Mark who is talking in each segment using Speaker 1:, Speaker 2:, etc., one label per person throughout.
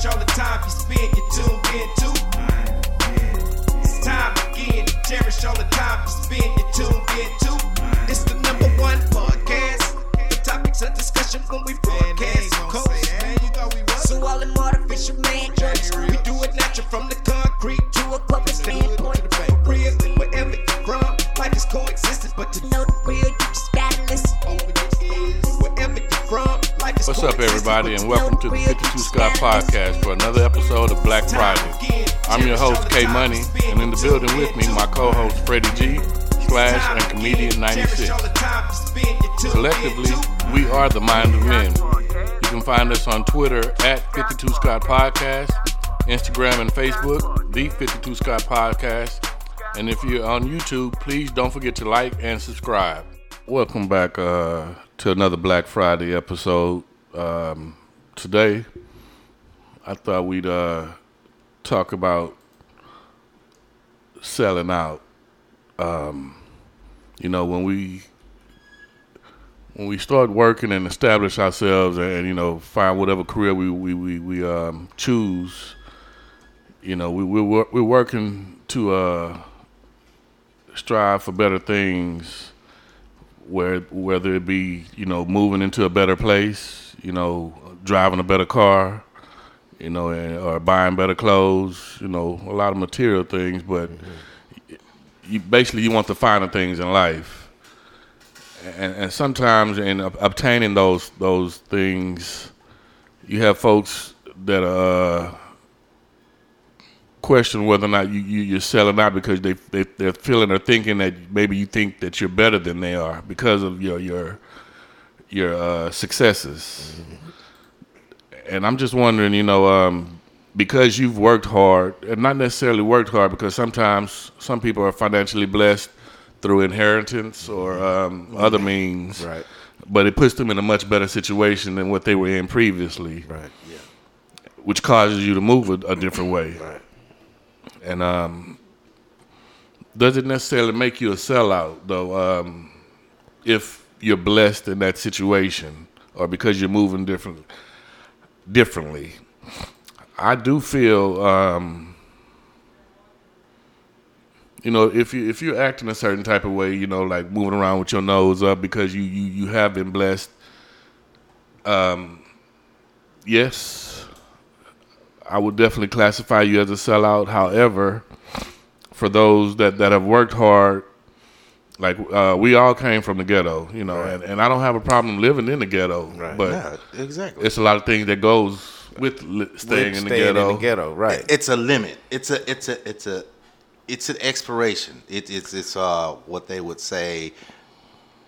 Speaker 1: cherish all the time you spend. You tuned in too. It's time again to cherish all the time you spend. You tuned in too. It's the number one podcast. The topics of discussion when we broadcast. Coast. So all them artificial man jokes, we do it natural from the
Speaker 2: everybody, and welcome to the 52 Scott. Podcast for another episode of Black Friday. I'm your host, K Money, and in the building with me, my co host, Freddie G, slash, and comedian 96. Collectively, we are the Mind of Men. You can find us on Twitter at 52 Scott Podcast, Instagram and Facebook, The 52 Scott Podcast. And if you're on YouTube, please don't forget to like and subscribe. Welcome back uh, to another Black Friday episode. Um, today, I thought we'd uh, talk about selling out. Um, you know, when we when we start working and establish ourselves and, and, you know find whatever career we we we, we um, choose, you know we we we're, we're working to uh, strive for better things. Where whether it be you know moving into a better place, you know driving a better car, you know, and, or buying better clothes, you know, a lot of material things, but you basically you want the finer things in life. And, and sometimes in ob- obtaining those those things, you have folks that uh, question whether or not you, you you're selling out because they, they they're feeling or thinking that maybe you think that you're better than they are because of your your your uh, successes. And I'm just wondering, you know, um, because you've worked hard, and not necessarily worked hard, because sometimes some people are financially blessed through inheritance or um, other means,
Speaker 3: Right.
Speaker 2: but it puts them in a much better situation than what they were in previously,
Speaker 3: Right. Yeah.
Speaker 2: which causes you to move a, a different way.
Speaker 3: Right.
Speaker 2: And um, does it necessarily make you a sellout though? Um, if you're blessed in that situation, or because you're moving different, differently, I do feel, um, you know, if you if you're acting a certain type of way, you know, like moving around with your nose up because you you you have been blessed. Um, yes, I would definitely classify you as a sellout. However, for those that, that have worked hard, like uh, we all came from the ghetto, you know, and, and I don't have a problem living in the ghetto,
Speaker 3: Right.
Speaker 2: but
Speaker 3: yeah, exactly.
Speaker 2: it's a lot of things that goes with li- staying, in, the
Speaker 3: Staying
Speaker 2: ghetto.
Speaker 3: in the ghetto, right?
Speaker 4: It's a limit. It's a it's a it's a it's an expiration. It, it's it's uh what they would say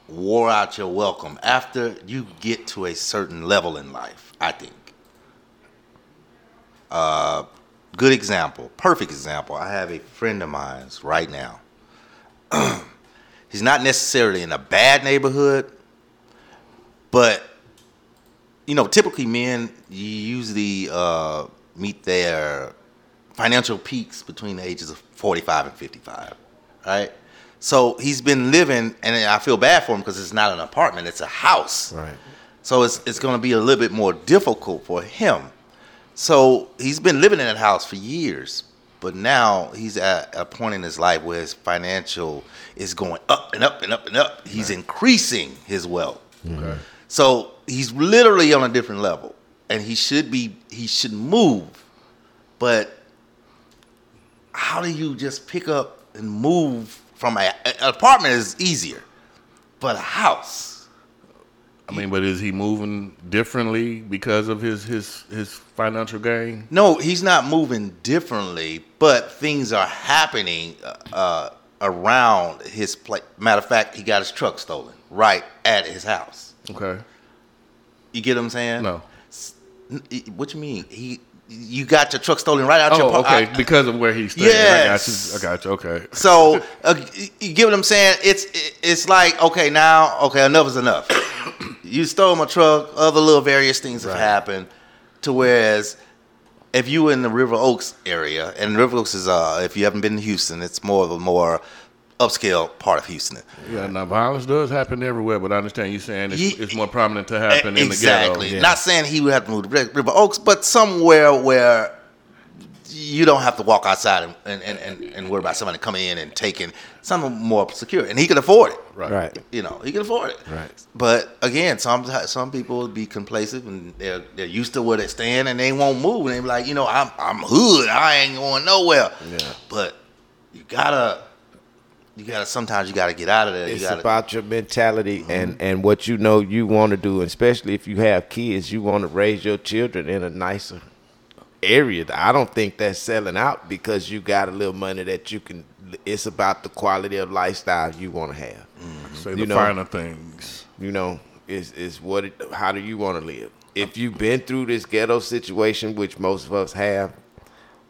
Speaker 4: wore out your welcome after you get to a certain level in life. I think. Uh, good example, perfect example. I have a friend of mine right now. He's not necessarily in a bad neighborhood, but you know, typically men you usually uh, meet their financial peaks between the ages of 45 and 55, right? So he's been living, and I feel bad for him because it's not an apartment; it's a house.
Speaker 3: right.
Speaker 4: So it's it's going to be a little bit more difficult for him. So he's been living in that house for years, but now he's at a point in his life where his financial is going up and up and up and up. He's increasing his wealth. Mm-hmm.
Speaker 2: Okay.
Speaker 4: So he's literally on a different level, and he should be he should move. But how do you just pick up and move from a, an apartment is easier, but a house.
Speaker 2: I mean, but is he moving differently because of his his his financial gain?
Speaker 4: No, he's not moving differently, but things are happening uh, uh, around his place. Matter of fact, he got his truck stolen right at his house.
Speaker 2: Okay.
Speaker 4: You get what I'm saying?
Speaker 2: No.
Speaker 4: What you mean? He, you got your truck stolen right out your.
Speaker 2: Oh,
Speaker 4: par-
Speaker 2: okay.
Speaker 4: I-
Speaker 2: because of where he's staying.
Speaker 4: Yes.
Speaker 2: I got you. I got you. Okay.
Speaker 4: So uh, you- get what I'm saying? It's it's like okay now okay enough is enough. you stole my truck. Other little various things have happened. To whereas if you were in the River Oaks area, and River Oaks is uh if you haven't been to Houston, it's more of a more upscale part of Houston.
Speaker 2: Yeah, now violence does happen everywhere, but I understand you saying it's,
Speaker 4: Ye-
Speaker 2: it's more prominent to happen in the ghetto.
Speaker 4: exactly.
Speaker 2: ghetto.
Speaker 4: Not saying he would have to move to River Oaks, but somewhere where you don't have to walk outside and, and, and, and, and worry about somebody coming in and taking something more secure, and he can afford it.
Speaker 3: Right.
Speaker 4: You know, he can afford it.
Speaker 3: Right.
Speaker 4: But again, some some people will be complacent and they're they're used to where they stand and they won't move and they be like, you know, I'm I'm hood, I ain't going nowhere.
Speaker 3: Yeah.
Speaker 4: But you gotta you gotta sometimes you gotta get out of there.
Speaker 3: It's
Speaker 4: you gotta
Speaker 3: about your mentality mm-hmm. and, and what you know you want to do, especially if you have kids. You want to raise your children in a nicer area. I don't think that's selling out because you got a little money that you can. It's about the quality of lifestyle you want to have. Mm-hmm.
Speaker 2: Say
Speaker 3: You
Speaker 2: the
Speaker 3: know-
Speaker 2: finer things.
Speaker 3: You know, is is what? It, how do you want to live? If you've been through this ghetto situation, which most of us have,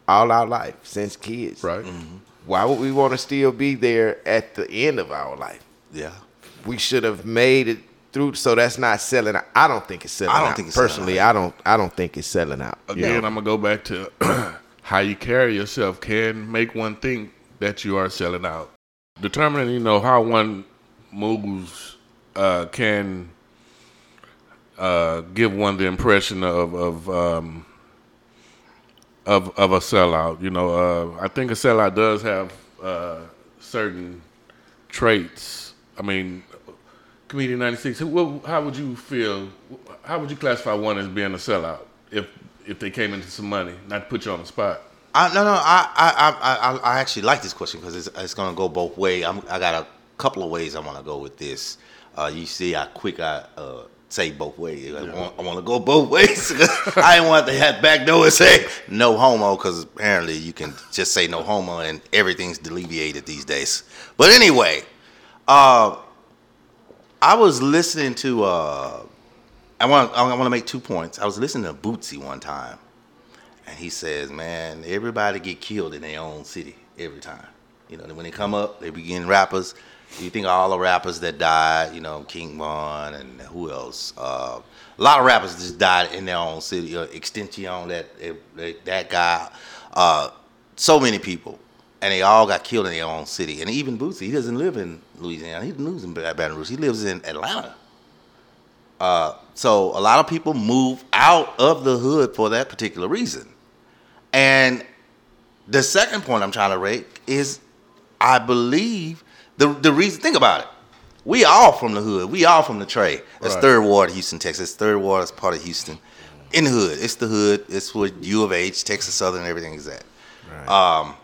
Speaker 3: all our life since kids,
Speaker 2: Right. Mm-hmm.
Speaker 3: Why would we want to still be there at the end of our life?
Speaker 4: yeah.
Speaker 3: we should have made it through. So that's not selling out. I don't think it's selling
Speaker 4: I don't
Speaker 3: out.
Speaker 4: think it's selling
Speaker 3: personally.
Speaker 4: out.
Speaker 3: I don't. I don't think it's selling out. you
Speaker 2: Again,
Speaker 3: know?
Speaker 2: I'm gonna go back to how you carry yourself can make one think that you are selling out. Determining, you know, how one moves uh, can uh, give one the impression of of um, of of a sellout. You know, uh, I think a sellout does have uh, certain traits. I mean, Comedian 96, who- how would you feel, how would you classify one as being a sellout if if they came into some money? Not to put you on the spot.
Speaker 4: I, no, no, I, I, I, I, actually like this question because it's, it's going to go both ways. I got a couple of ways I want to go with this. Uh, you see how quick I uh, say both ways. I want, I want to go both ways. I didn't want to have back door and say no homo because apparently you can just say no homo and everything's alleviated these days. But anyway, uh, I was listening to. Uh, I want. I want to make two points. I was listening to Boosie one time, and he says, "Man, everybody get killed in their own city every time. You know, when they come up, they begin rappers. You think all the rappers that died. You know, King Von and who else? Uh, a lot of rappers just died in their own city. Uh, Extension, that that, that guy. Uh, so many people, and they all got killed in their own city. And even Boosie, he doesn't live in Louisiana. He lives in Baton Rouge. He lives in Atlanta. Uh, so a lot of people move out of the hood for that particular reason. And the second point I'm trying to make is I believe the the reason think about it. We all from the hood. We all from the trade. It's
Speaker 2: Right.
Speaker 4: third ward, Houston, Texas. Third ward is part of Houston. In the hood. It's the hood. It's where U of H, Texas Southern, everything is at. Um,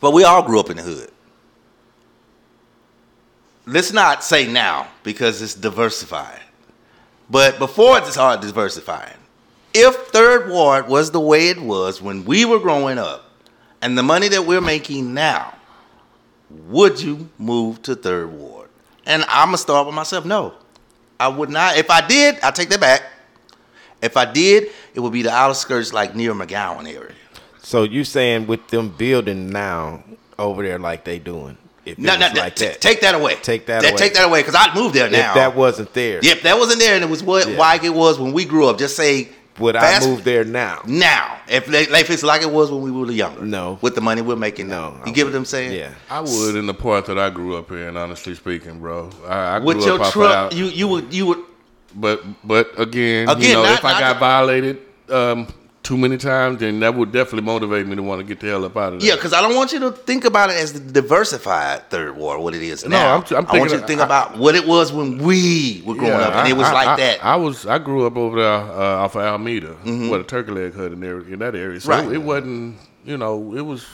Speaker 4: but we all grew up in the hood. Let's not say now because it's diversified. But before it's hard diversifying. If Third Ward was the way it was when we were growing up, and the money that we're making now, would you move to Third Ward? And I'm gonna start with myself. No, I would not. If I did, I take that back. If I did, it would be the outskirts, like near McGowen area.
Speaker 3: So you saying with them building now over there like they doing? If it
Speaker 4: No, no,
Speaker 3: like
Speaker 4: t-
Speaker 3: that,
Speaker 4: take that away.
Speaker 3: Take that
Speaker 4: Ta-
Speaker 3: away.
Speaker 4: Take that away, because I'd move there now.
Speaker 3: if that wasn't there,
Speaker 4: Yep, that wasn't there, and it was what
Speaker 3: Yeah.
Speaker 4: like it was when we grew up. Just say,
Speaker 3: would
Speaker 4: fast-
Speaker 3: I move there now?
Speaker 4: now? If they- life is like it was when we were younger,
Speaker 3: No.
Speaker 4: with the money we're making now.
Speaker 3: No,
Speaker 4: you
Speaker 3: I
Speaker 4: get what I'm saying?
Speaker 3: Yeah.
Speaker 2: I would in the part that I grew up in, honestly speaking, bro. I, I grew
Speaker 4: With your
Speaker 2: off
Speaker 4: truck,
Speaker 2: out,
Speaker 4: you you would you would
Speaker 2: but but again,
Speaker 4: Again,
Speaker 2: you know,
Speaker 4: not-
Speaker 2: if I got
Speaker 4: to-
Speaker 2: violated um, too many times, then that would definitely motivate me to want to get the hell up out of there.
Speaker 4: yeah, because I don't want you to think about it as the diversified third ward, what it is
Speaker 2: No,
Speaker 4: now.
Speaker 2: I'm- I'm
Speaker 4: I want you to think
Speaker 2: I-
Speaker 4: about what it was when we were growing
Speaker 2: Yeah,
Speaker 4: up, and
Speaker 2: I-
Speaker 4: it was
Speaker 2: I-
Speaker 4: like
Speaker 2: I-
Speaker 4: that.
Speaker 2: I was I grew up over there uh, off of Almeda, what a turkey leg hut in there in that area. So
Speaker 4: Mm-hmm. Right.
Speaker 2: it, wasn't, you know, it was.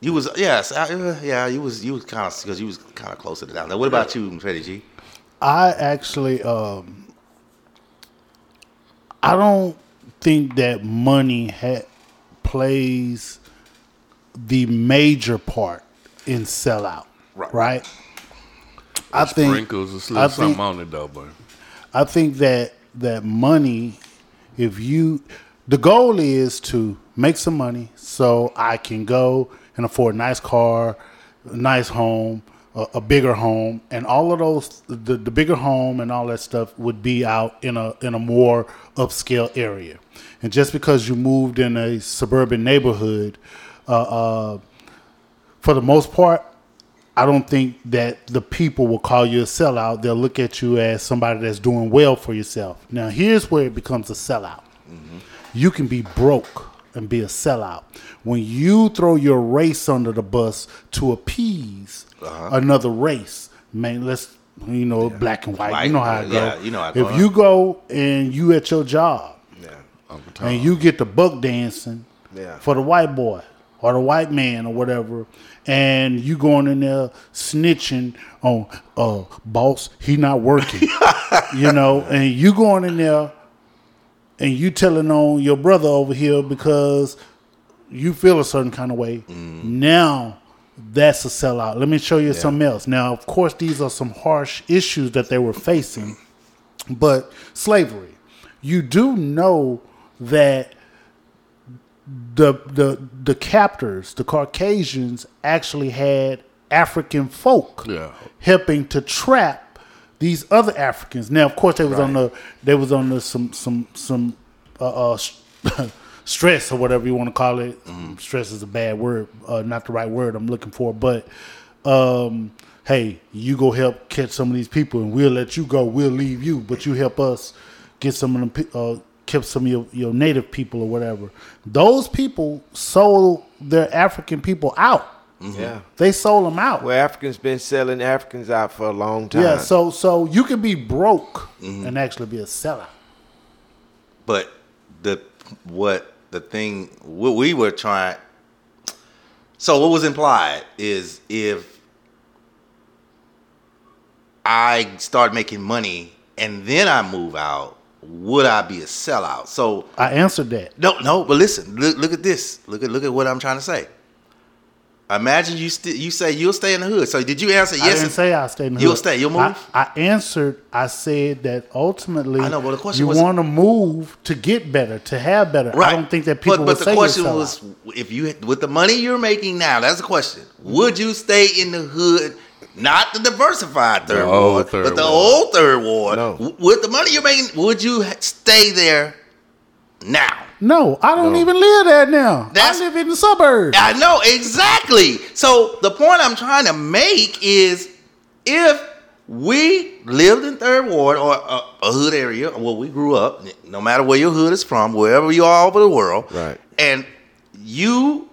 Speaker 4: you was yes, I, uh, yeah, you was you was kind of because you was kind of closer to down there. What about you, Freddie G?
Speaker 5: I actually, um, I don't think that money ha- plays the major part in sellout.
Speaker 4: Right.
Speaker 5: Right. I think
Speaker 2: Sprinkles a little
Speaker 5: think-
Speaker 2: something on it though, but
Speaker 5: I think that that money, if you, the goal is to make some money so I can go and afford a nice car, a nice home, a, a bigger home, and all of those, the, the bigger home and all that stuff would be out in a in a more upscale area. And just because you moved in a suburban neighborhood, uh, uh, for the most part, I don't think that the people will call you a sellout. They'll look at you as somebody that's doing well for yourself. Now, here's where it becomes a sellout. You can be broke and be a sellout when you throw your race under the bus to appease another race. Man, let's you know black and white. You know how it
Speaker 4: yeah,
Speaker 5: go.
Speaker 4: you know how
Speaker 5: if you go and you at your job
Speaker 2: Tom.
Speaker 5: and you get the buck dancing
Speaker 3: Yeah.
Speaker 5: for the white boy or the white man or whatever, and you going in there snitching on uh boss, he not working. you know, and you going in there and you telling on your brother over here because you feel a certain kind of way. Now that's a sellout. Let me show you something else. Now, of course, these are some harsh issues that they were facing, but slavery. You do know that the the the captors, the Caucasians, actually had African folk
Speaker 2: Yeah.
Speaker 5: helping to trap these other Africans. Now, of course, they was on the they was on the some some some uh, uh, stress or whatever you want to call it. Stress is a bad word, uh, not the right word I'm looking for. But um, hey, you go help catch some of these people, and we'll let you go. We'll leave you, but you help us get some of them. pe- Uh, kept some of your, your native people or whatever. Those people sold their African people out.
Speaker 3: Yeah.
Speaker 5: They sold them out.
Speaker 3: Well, Africans been selling Africans out for a long time.
Speaker 5: Yeah, so so you can be broke and actually be a seller.
Speaker 4: But the what the thing what we were trying. So what was implied is if I start making money and then I move out, would I be a sellout? So
Speaker 5: I answered that.
Speaker 4: no, no. But listen, look, look at this. Look at look at what I'm trying to say. Imagine you st- you say you'll stay in the hood. So did you answer
Speaker 5: I
Speaker 4: yes?
Speaker 5: didn't say I stay in the hood?
Speaker 4: You'll stay, you'll
Speaker 5: I,
Speaker 4: move?
Speaker 5: I answered. I said that ultimately,
Speaker 4: I know, but the question
Speaker 5: you
Speaker 4: was-
Speaker 5: want to move to get better, to have better. I don't think that people.
Speaker 4: But,
Speaker 5: will
Speaker 4: but the
Speaker 5: say
Speaker 4: question
Speaker 5: you're
Speaker 4: was,
Speaker 5: sellout.
Speaker 4: if you with the money you're making now, that's the question. Would you stay in the hood, not the diversified third
Speaker 2: The
Speaker 4: ward,
Speaker 2: third
Speaker 4: but the
Speaker 2: ward.
Speaker 4: old third ward?
Speaker 3: No.
Speaker 4: With the money you're making, would you stay there now?
Speaker 5: no, I don't even live there now.
Speaker 4: That's-
Speaker 5: I live in the suburbs.
Speaker 4: I know exactly. So the point I'm trying to make is, if we lived in third ward or a, a hood area where we grew up, no matter where your hood is from, wherever you are over the world,
Speaker 3: Right.
Speaker 4: and you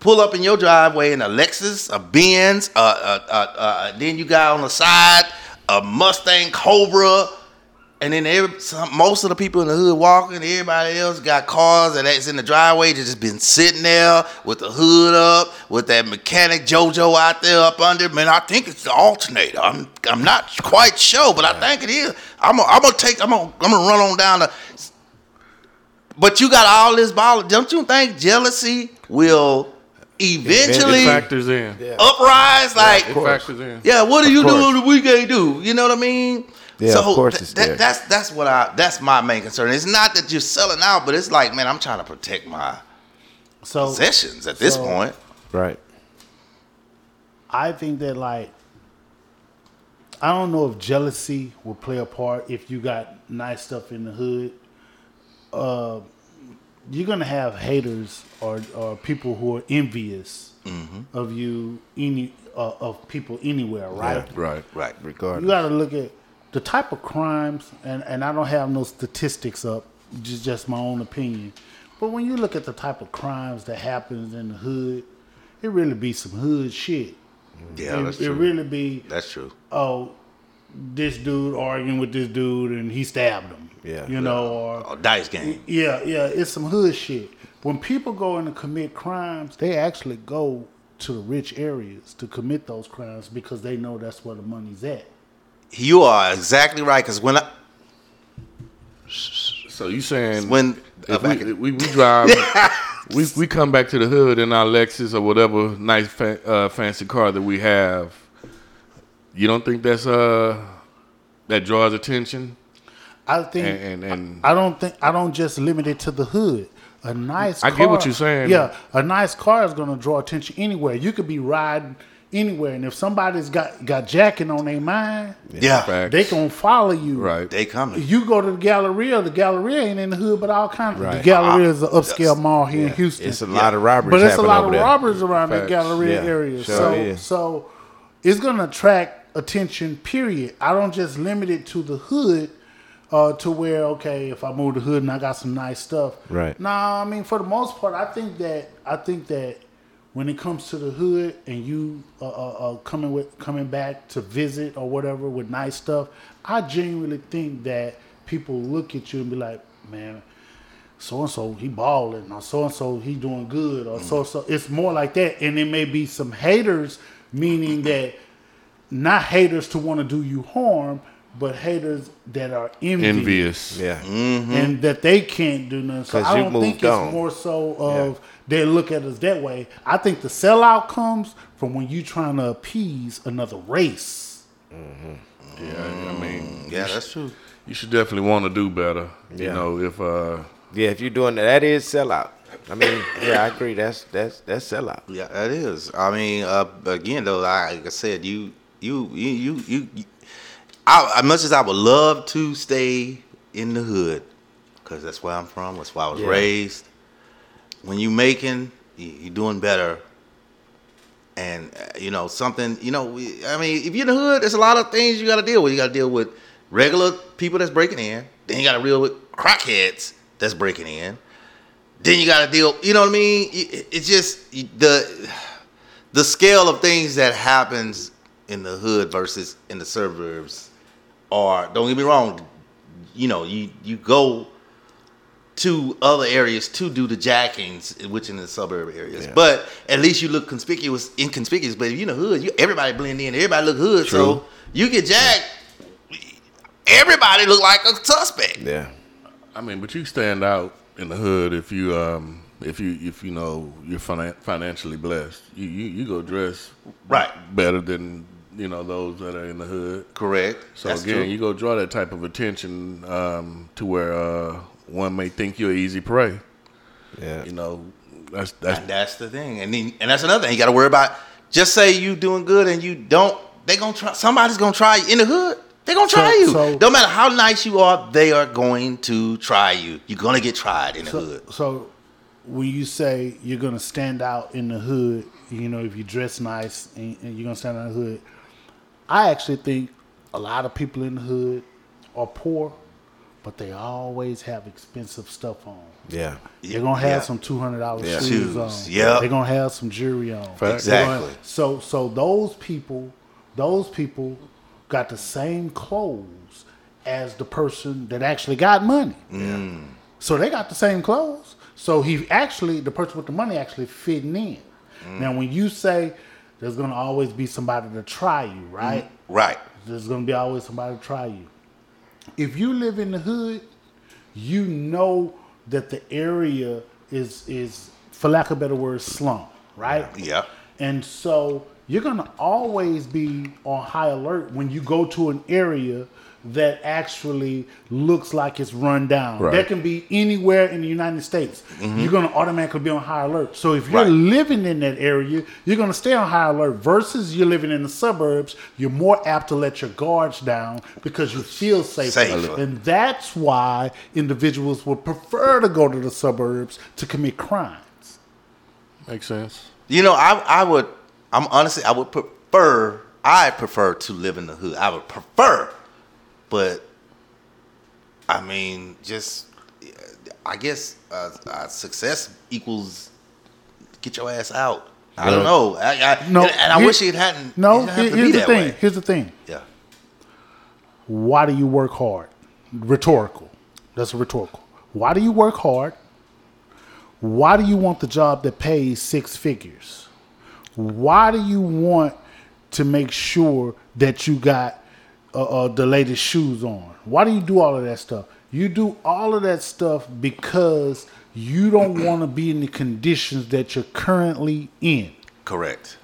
Speaker 4: pull up in your driveway in a Lexus, a Benz, uh, uh, uh, uh, then you got on the side a Mustang Cobra, and then every, some, most of the people in the hood walking, everybody else got cars and that's in the driveway that just been sitting there with the hood up, with that mechanic JoJo out there up under. Man, I think it's the alternator. I'm I'm not quite sure, but I think it is. I'm gonna, I'm gonna take I'm gonna, I'm gonna run on down the but you got all this ball. Don't you think jealousy will eventually
Speaker 2: It factors in.
Speaker 4: uprise? Like,
Speaker 2: It factors in.
Speaker 4: yeah, what are you
Speaker 3: course.
Speaker 4: doing that we can't do? You know what I mean?
Speaker 3: Yeah, of course it's there.
Speaker 4: That's that's what I that's my main concern. It's not that you're selling out, but it's like, man, I'm trying to protect my
Speaker 5: so
Speaker 4: possessions at this point.
Speaker 3: Right.
Speaker 5: I think that like I don't know if jealousy will play a part if you got nice stuff in the hood. Uh, you're gonna have haters or, or people who are envious
Speaker 4: Mm-hmm.
Speaker 5: of you any uh, of people anywhere, right?
Speaker 2: Right.
Speaker 4: Right.
Speaker 5: Regardless, You
Speaker 3: Regardless.
Speaker 5: got to look at the type of crimes, and, and I don't have no statistics up, just just my own opinion. But when you look at the type of crimes that happens in the hood, it really be some hood shit.
Speaker 4: Yeah,
Speaker 5: it,
Speaker 4: that's
Speaker 5: it really be
Speaker 4: That's true.
Speaker 5: oh, this dude arguing with this dude and he stabbed him.
Speaker 3: Yeah.
Speaker 5: you know, or
Speaker 4: A dice game.
Speaker 5: yeah, yeah, it's some hood shit. When people go in to commit crimes, they actually go to the rich areas to commit those crimes because they know that's where the money's at.
Speaker 4: You are exactly right. Because when I
Speaker 2: So you saying
Speaker 4: when
Speaker 2: if we,
Speaker 4: in-
Speaker 2: we, we drive, we, we come back to the hood in our Lexus or whatever nice fa- uh, fancy car that we have. You don't think that's uh that draws attention?
Speaker 5: I think
Speaker 2: And- and- and-
Speaker 5: I don't think I don't just limit it to the hood. A nice car
Speaker 2: I
Speaker 5: car,
Speaker 2: get what you're saying.
Speaker 5: Yeah, a nice car is going to draw attention anywhere. You could be riding anywhere. And if somebody's got got jacking on their mind,
Speaker 4: Yeah,
Speaker 2: Facts.
Speaker 5: they gonna follow you.
Speaker 2: right.
Speaker 4: they coming.
Speaker 5: You go to the Galleria. The Galleria ain't in the hood, but all kinds. of The Galleria is an upscale mall here in Houston.
Speaker 3: It's a lot of robberies
Speaker 5: but it's a lot of
Speaker 3: there.
Speaker 5: robbers around that
Speaker 2: Facts.
Speaker 5: Galleria
Speaker 3: Yeah,
Speaker 5: area.
Speaker 3: sure
Speaker 5: so,
Speaker 3: is.
Speaker 5: so it's gonna attract attention. Period. I don't just limit it to the hood. Uh, to where okay, if I move the hood and I got some nice stuff,
Speaker 3: Right.
Speaker 5: Nah, I mean for the most part, I think that I think that when it comes to the hood and you uh, uh, uh, coming with coming back to visit or whatever with nice stuff, I genuinely think that people look at you and be like, man, so and so he balling or so and so he doing good or so so. It's more like that, and it may be some haters, meaning that not haters to want to do you harm, but haters that are envious
Speaker 2: Envious.
Speaker 3: Yeah.
Speaker 5: and that they can't do nothing. So
Speaker 3: 'Cause
Speaker 5: I
Speaker 3: you
Speaker 5: don't
Speaker 3: moved
Speaker 5: think it's
Speaker 3: on.
Speaker 5: more so of they look at us that way. I think the sellout comes from when you trying to appease another race.
Speaker 2: Yeah, I mean,
Speaker 4: yeah, that's true.
Speaker 2: you should definitely want to do better. You
Speaker 3: Yeah.
Speaker 2: know, if uh,
Speaker 3: Yeah, if you're doing that, that is sellout. I mean, yeah, I agree. That's that's that's sellout.
Speaker 4: Yeah, that is. I mean, uh, again though, like I said, you, you, you, you, you. I, as much as I would love to stay in the hood, because that's where I'm from. That's where I was
Speaker 3: Yeah.
Speaker 4: raised. When you making, you, you doing better. And uh, you know something. You know, I mean, if you're in the hood, there's a lot of things you got to deal with. You got to deal with regular people that's breaking in. Then you got to deal with crackheads that's breaking in. Then you got to deal. You know what I mean? It's just the the scale of things that happens in the hood versus in the suburbs are. Don't get me wrong. You know, you you go to other areas to do the jackings, which in the suburb areas.
Speaker 3: Yeah.
Speaker 4: But at least you look conspicuous, inconspicuous. But if you know the hood, you everybody blend in. Everybody look hood. So you get jacked. Everybody look like a suspect.
Speaker 3: Yeah.
Speaker 2: I mean, but you stand out in the hood if you um if you if you know you're finan- financially blessed. You, you you go dress
Speaker 4: Right.
Speaker 2: better than you know those that are in the hood.
Speaker 4: Correct.
Speaker 2: So
Speaker 4: That's
Speaker 2: again,
Speaker 4: true.
Speaker 2: you go draw that type of attention um, to where uh, one may think you're easy prey.
Speaker 3: Yeah.
Speaker 2: You know, that's that's
Speaker 4: And that's the thing, and then, and that's another thing you got to worry about. Just say you doing good and you don't. They gonna try. Somebody's gonna try you in the hood. They gonna try
Speaker 5: So-
Speaker 4: you.
Speaker 5: so-
Speaker 4: don't matter how nice you are. They are going to try you. You're gonna get tried in the
Speaker 5: So,
Speaker 4: hood.
Speaker 5: so when you say you're gonna stand out in the hood, you know, if you dress nice and, and you're gonna stand out in the hood, I actually think a lot of people in the hood are poor, but they always have expensive stuff on.
Speaker 3: Yeah.
Speaker 5: They're gonna have
Speaker 4: Yeah.
Speaker 5: some two hundred dollars
Speaker 3: Yeah.
Speaker 5: shoes,
Speaker 4: Shoes,
Speaker 5: on.
Speaker 4: Yeah.
Speaker 5: They're gonna have some jewelry on.
Speaker 2: Facts.
Speaker 5: They're
Speaker 4: Exactly.
Speaker 5: So so those people, those people got the same clothes as the person that actually got money. Mm. So they got the same clothes. So he actually, the person with the money actually fitting in. Mm. Now, when you say there's gonna always be somebody to try you, right?
Speaker 4: Mm, right.
Speaker 5: There's gonna be always somebody to try you. If you live in the hood, you know that the area is is, for lack of a better word, slum, right?
Speaker 4: Yeah.
Speaker 5: And so you're gonna always be on high alert when you go to an area that actually looks like it's run down.
Speaker 2: Right.
Speaker 5: That can be anywhere in the United States. Mm-hmm. You're gonna automatically be on high alert. So if you're
Speaker 4: Right.
Speaker 5: living in that area, you're gonna stay on high alert. Versus you're living in the suburbs, you're more apt to let your guards down because you feel safer.
Speaker 4: Safer.
Speaker 5: And that's why individuals would prefer to go to the suburbs to commit crimes.
Speaker 2: makes sense.
Speaker 4: You know, I I would. I'm honestly, I would prefer. I prefer to live in the hood. I would prefer, but I mean, just I guess uh, uh, success equals get your ass out. I don't know. I, I,
Speaker 5: No,
Speaker 4: and, and I wish it hadn't.
Speaker 5: No,
Speaker 4: it
Speaker 5: here's the thing.
Speaker 4: way.
Speaker 5: Here's the thing.
Speaker 4: Yeah.
Speaker 5: Why do you work hard? Rhetorical. That's rhetorical. Why do you work hard? Why do you want the job that pays six figures? Why do you want to make sure that you got uh, uh, the latest shoes on? Why do you do all of that stuff? You do all of that stuff because you don't want to be in the conditions that you're currently in
Speaker 4: Correct.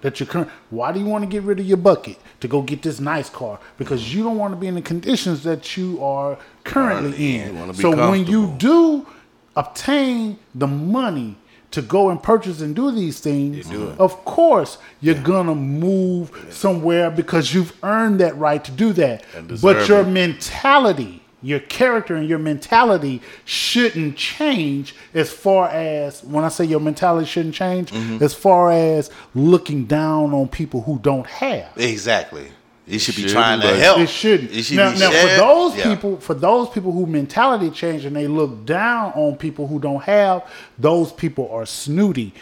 Speaker 5: that you're current. Why do you want to get rid of your bucket to go get this nice car? Because you don't want to be in the conditions that you are currently
Speaker 2: You
Speaker 5: in.
Speaker 2: be
Speaker 5: So when you do obtain the money to go and purchase and do these things, of course you're gonna move somewhere because you've earned that right to do that. But your
Speaker 2: it.
Speaker 5: mentality, your character and your mentality shouldn't change as far as when I say your mentality shouldn't change,
Speaker 2: Mm-hmm.
Speaker 5: as far as looking down on people who don't have.
Speaker 4: Exactly. You should be
Speaker 2: Shouldn't,
Speaker 4: trying to help.
Speaker 5: It shouldn't.
Speaker 4: You should
Speaker 5: now,
Speaker 4: be
Speaker 5: now for those
Speaker 4: Yeah.
Speaker 5: people, for those people who mentality change and they look down on people who don't have, those people are snooty.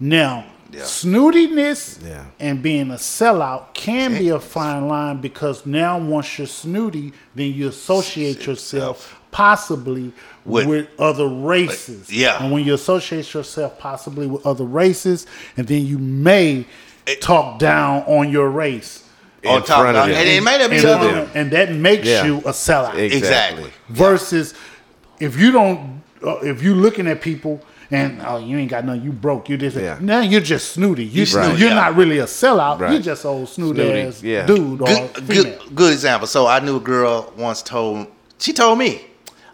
Speaker 5: Now,
Speaker 4: Yeah.
Speaker 5: snootiness
Speaker 3: Yeah.
Speaker 5: and being a sellout can be a fine line because now once you're snooty, then you associate yourself possibly
Speaker 4: With-
Speaker 5: with, other races.
Speaker 4: yeah.
Speaker 5: And when you associate yourself possibly with other races, and then you may talk down on your race.
Speaker 4: On top of
Speaker 3: of them.
Speaker 4: And it may not be
Speaker 5: And,
Speaker 3: them.
Speaker 5: and that makes
Speaker 3: Yeah.
Speaker 5: you a sellout.
Speaker 3: Exactly.
Speaker 4: Exactly.
Speaker 5: Versus if you don't, uh, if you're looking at people and oh you ain't got nothing, you broke, you just
Speaker 3: Yeah.
Speaker 5: now you're just snooty. You,
Speaker 4: snooty,
Speaker 5: you're
Speaker 4: yeah.
Speaker 5: not really a sellout.
Speaker 3: Right.
Speaker 5: You're just old snooty,
Speaker 3: Snooty,
Speaker 5: ass
Speaker 3: yeah.
Speaker 5: dude
Speaker 4: good,
Speaker 5: female.
Speaker 4: good, good example. So I knew a girl once told she told me,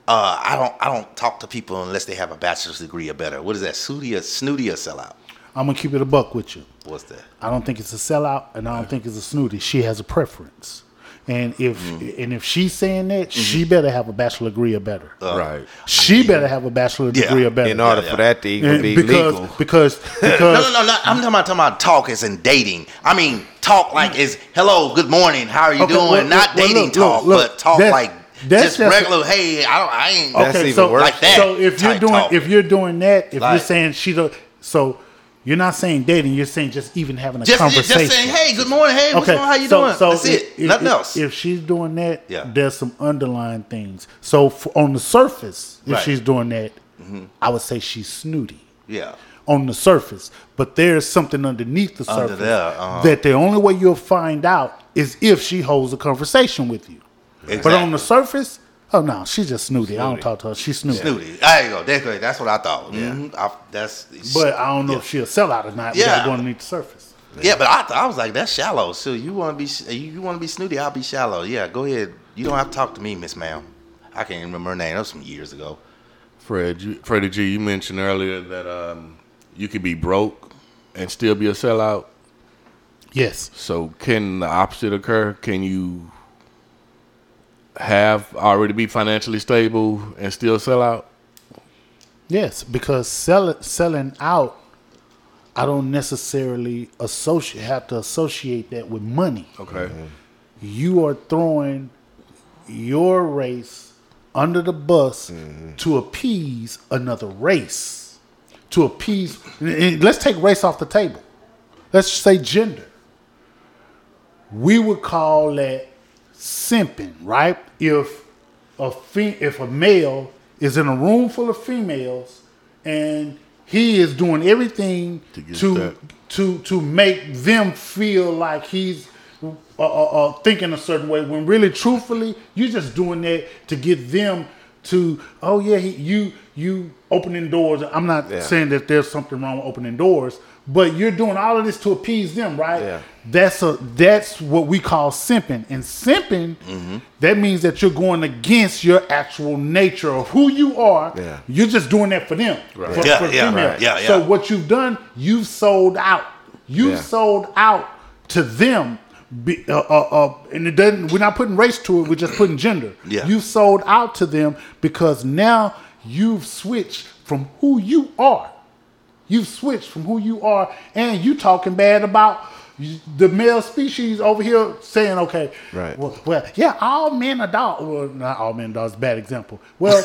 Speaker 4: uh, I don't I don't talk to people unless they have a bachelor's degree or better. What is that? Snooty or snooty or sellout?
Speaker 5: I'm gonna keep it a buck with you.
Speaker 4: What's that?
Speaker 5: I don't think it's a sellout, and I don't think it's a snooty. She has a preference, and if
Speaker 4: Mm-hmm.
Speaker 5: and if she's saying that, she better have a bachelor degree or better.
Speaker 3: right.
Speaker 5: she better have a bachelor
Speaker 4: Yeah.
Speaker 5: degree or better.
Speaker 3: In order
Speaker 4: yeah.
Speaker 3: for that to even
Speaker 5: And
Speaker 3: be
Speaker 5: because,
Speaker 3: legal.
Speaker 5: because because
Speaker 4: No, no, no, no. I'm talking about, talking about talk as in dating. I mean, talk like is hello, good morning, how are you
Speaker 5: Okay,
Speaker 4: doing?
Speaker 5: well,
Speaker 4: Not
Speaker 5: well,
Speaker 4: dating
Speaker 5: look,
Speaker 4: talk,
Speaker 5: look, look,
Speaker 4: but talk
Speaker 5: that's-
Speaker 4: like
Speaker 5: that's
Speaker 4: just
Speaker 5: just-
Speaker 4: regular. hey, I don't, I ain't.
Speaker 3: That's
Speaker 5: okay,
Speaker 3: even
Speaker 5: so,
Speaker 3: worse.
Speaker 4: Like that
Speaker 5: So if you're doing
Speaker 4: talk.
Speaker 5: if you're doing that, if you're saying she don't, so you're not saying dating, you're saying just even having a
Speaker 4: just,
Speaker 5: conversation.
Speaker 4: just saying, hey, good morning, hey, what's going on? How you
Speaker 5: so,
Speaker 4: doing?
Speaker 5: So
Speaker 4: That's it.
Speaker 5: if-
Speaker 4: Nothing
Speaker 5: if-
Speaker 4: else.
Speaker 5: If she's doing that,
Speaker 4: Yeah.
Speaker 5: there's some underlying things. So f on the surface, if
Speaker 4: Right. Mm-hmm.
Speaker 5: she's doing that, I would say she's snooty.
Speaker 4: yeah.
Speaker 5: on the surface, but there's something underneath the
Speaker 4: Under
Speaker 5: surface
Speaker 4: there, uh-huh.
Speaker 5: that the only way you'll find out is if she holds a conversation with you. But on the surface, oh no, she's just snooty. I don't talk to her. She's snooty.
Speaker 4: Snooty. There you go. That's, great. that's what I thought. Mhm. I, that's
Speaker 5: But I don't know if she'll sell out or not. We
Speaker 4: Yeah.
Speaker 5: Going to go underneath the surface.
Speaker 4: Yeah, but I, th- I was like, that's shallow. So you want to be you, you want to be snooty? I'll be shallow. Yeah, go ahead. You don't have to talk to me, Miss Ma'am. I can't even remember her name. That was some years ago.
Speaker 2: Fred, you, Freddie G, you mentioned earlier that um, you could be broke and still be a sellout.
Speaker 5: Yes.
Speaker 2: So can the opposite occur? Can you have already be financially stable and still sell out?
Speaker 5: Yes, because sell, selling out, I don't necessarily associate have to associate that with money.
Speaker 2: Okay.
Speaker 5: you are throwing your race under the bus mm-hmm. to appease another race. To appease, let's take race off the table. Let's say gender. We would call that simping, right? If a fe- if a male is in a room full of females and he is doing everything
Speaker 2: To get
Speaker 5: to to to make them feel like he's uh, uh, uh, thinking a certain way when really truthfully you're just doing that to get them to oh yeah he, you you opening doors i'm not
Speaker 3: Yeah.
Speaker 5: saying that there's something wrong with opening doors but you're doing all of this to appease them right
Speaker 3: Yeah.
Speaker 5: that's a that's what we call simping and simping mm-hmm. that means that you're going against your actual nature of who you are
Speaker 3: Yeah.
Speaker 5: you're just doing that for them for,
Speaker 4: Yeah,
Speaker 5: for
Speaker 4: yeah,
Speaker 5: female.
Speaker 4: right. Yeah, yeah.
Speaker 5: so what you've done you've sold out you've
Speaker 3: Yeah.
Speaker 5: sold out to them be, uh, uh, uh, and it doesn't we're not putting race to it we're just putting gender
Speaker 4: Yeah.
Speaker 5: you sold out to them because now you've switched from who you are You've switched from who you are, and you talking bad about the male species over here, saying, "Okay,
Speaker 3: Right.
Speaker 5: Well, well yeah, all men are dogs. Well, not all men are dogs. Bad example. Well,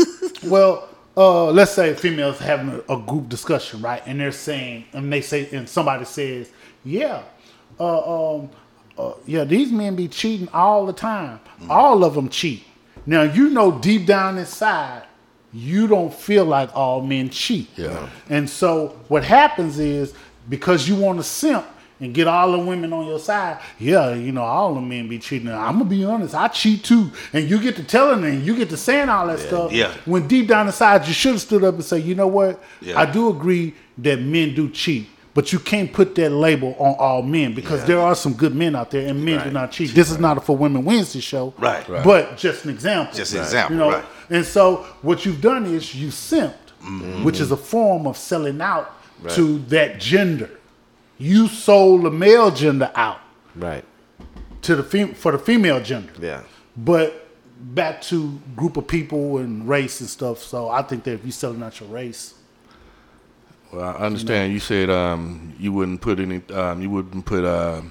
Speaker 5: well, uh, let's say females having a, a group discussion, right? And they're saying, and they say, and somebody says, "Yeah, uh, um, uh, yeah, these men be cheating all the time. All of them cheat. Now you know deep down inside, you don't feel like all men cheat.
Speaker 2: Yeah.
Speaker 5: And so what happens is because you want to simp and get all the women on your side, yeah, you know, all the men be cheating. I'm gonna be honest, I cheat too. And you get to telling and you get to saying all that stuff.
Speaker 4: yeah.
Speaker 5: When deep down inside you should have stood up and say, you know what?
Speaker 4: Yeah.
Speaker 5: I do agree that men do cheat. But you can't put that label on all men because there are some good men out there, and men do not cheat. This is not a for women Wednesday show,
Speaker 4: Right. Right.
Speaker 5: but just an example.
Speaker 4: Just an example,
Speaker 5: you know.
Speaker 4: right.
Speaker 5: And so what you've done is you simped mm-hmm. which is a form of selling out to that gender. You sold the male gender out
Speaker 3: Right.
Speaker 5: to the fem- for the female gender.
Speaker 3: Yeah.
Speaker 5: But back to group of people and race and stuff. So I think that if you're selling out your race,
Speaker 2: Well, I understand. You said um, you wouldn't put any, um, you wouldn't put uh,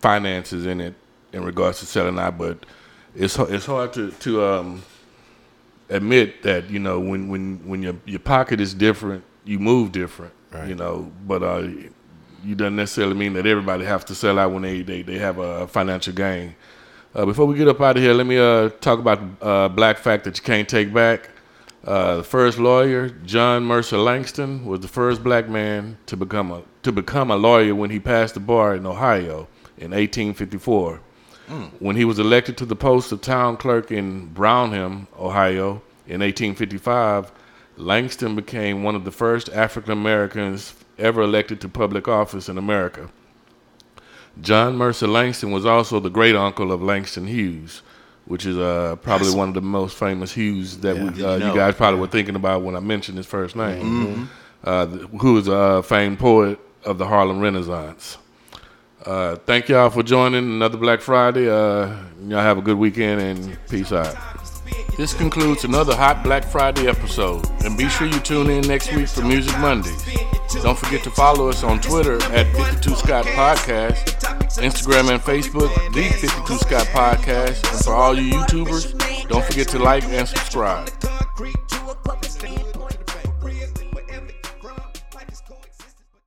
Speaker 2: finances in it in regards to selling out, but it's it's hard to to um, admit that you know when when when your your pocket is different, you move different. You know, but uh, you doesn't necessarily mean that everybody has to sell out when they they, they have a financial gain. Uh, before we get up out of here, let me uh, talk about uh, black fact that you can't take back. Uh, the first lawyer, John Mercer Langston, was the first black man to become a to become a lawyer when he passed the bar in Ohio in 1854. When he was elected to the post of town clerk in Brownhelm, Ohio, in 1855, Langston became one of the first African Americans ever elected to public office in America. John Mercer Langston was also the great uncle of Langston Hughes, which is uh, probably one of the most famous Hughes that we, uh, you
Speaker 4: know.
Speaker 2: guys probably were thinking about when I mentioned his first name. Uh, who is a famed poet of the Harlem Renaissance. Uh, thank y'all for joining another Black Friday. Uh, y'all have a good weekend and peace out. This concludes another Hot Black Friday episode, and be sure you tune in next week for Music Mondays. Don't forget to follow us on Twitter at 52 Scott Podcast, Instagram and Facebook, The 52 Scott Podcast. And for all you YouTubers, don't forget to like and subscribe.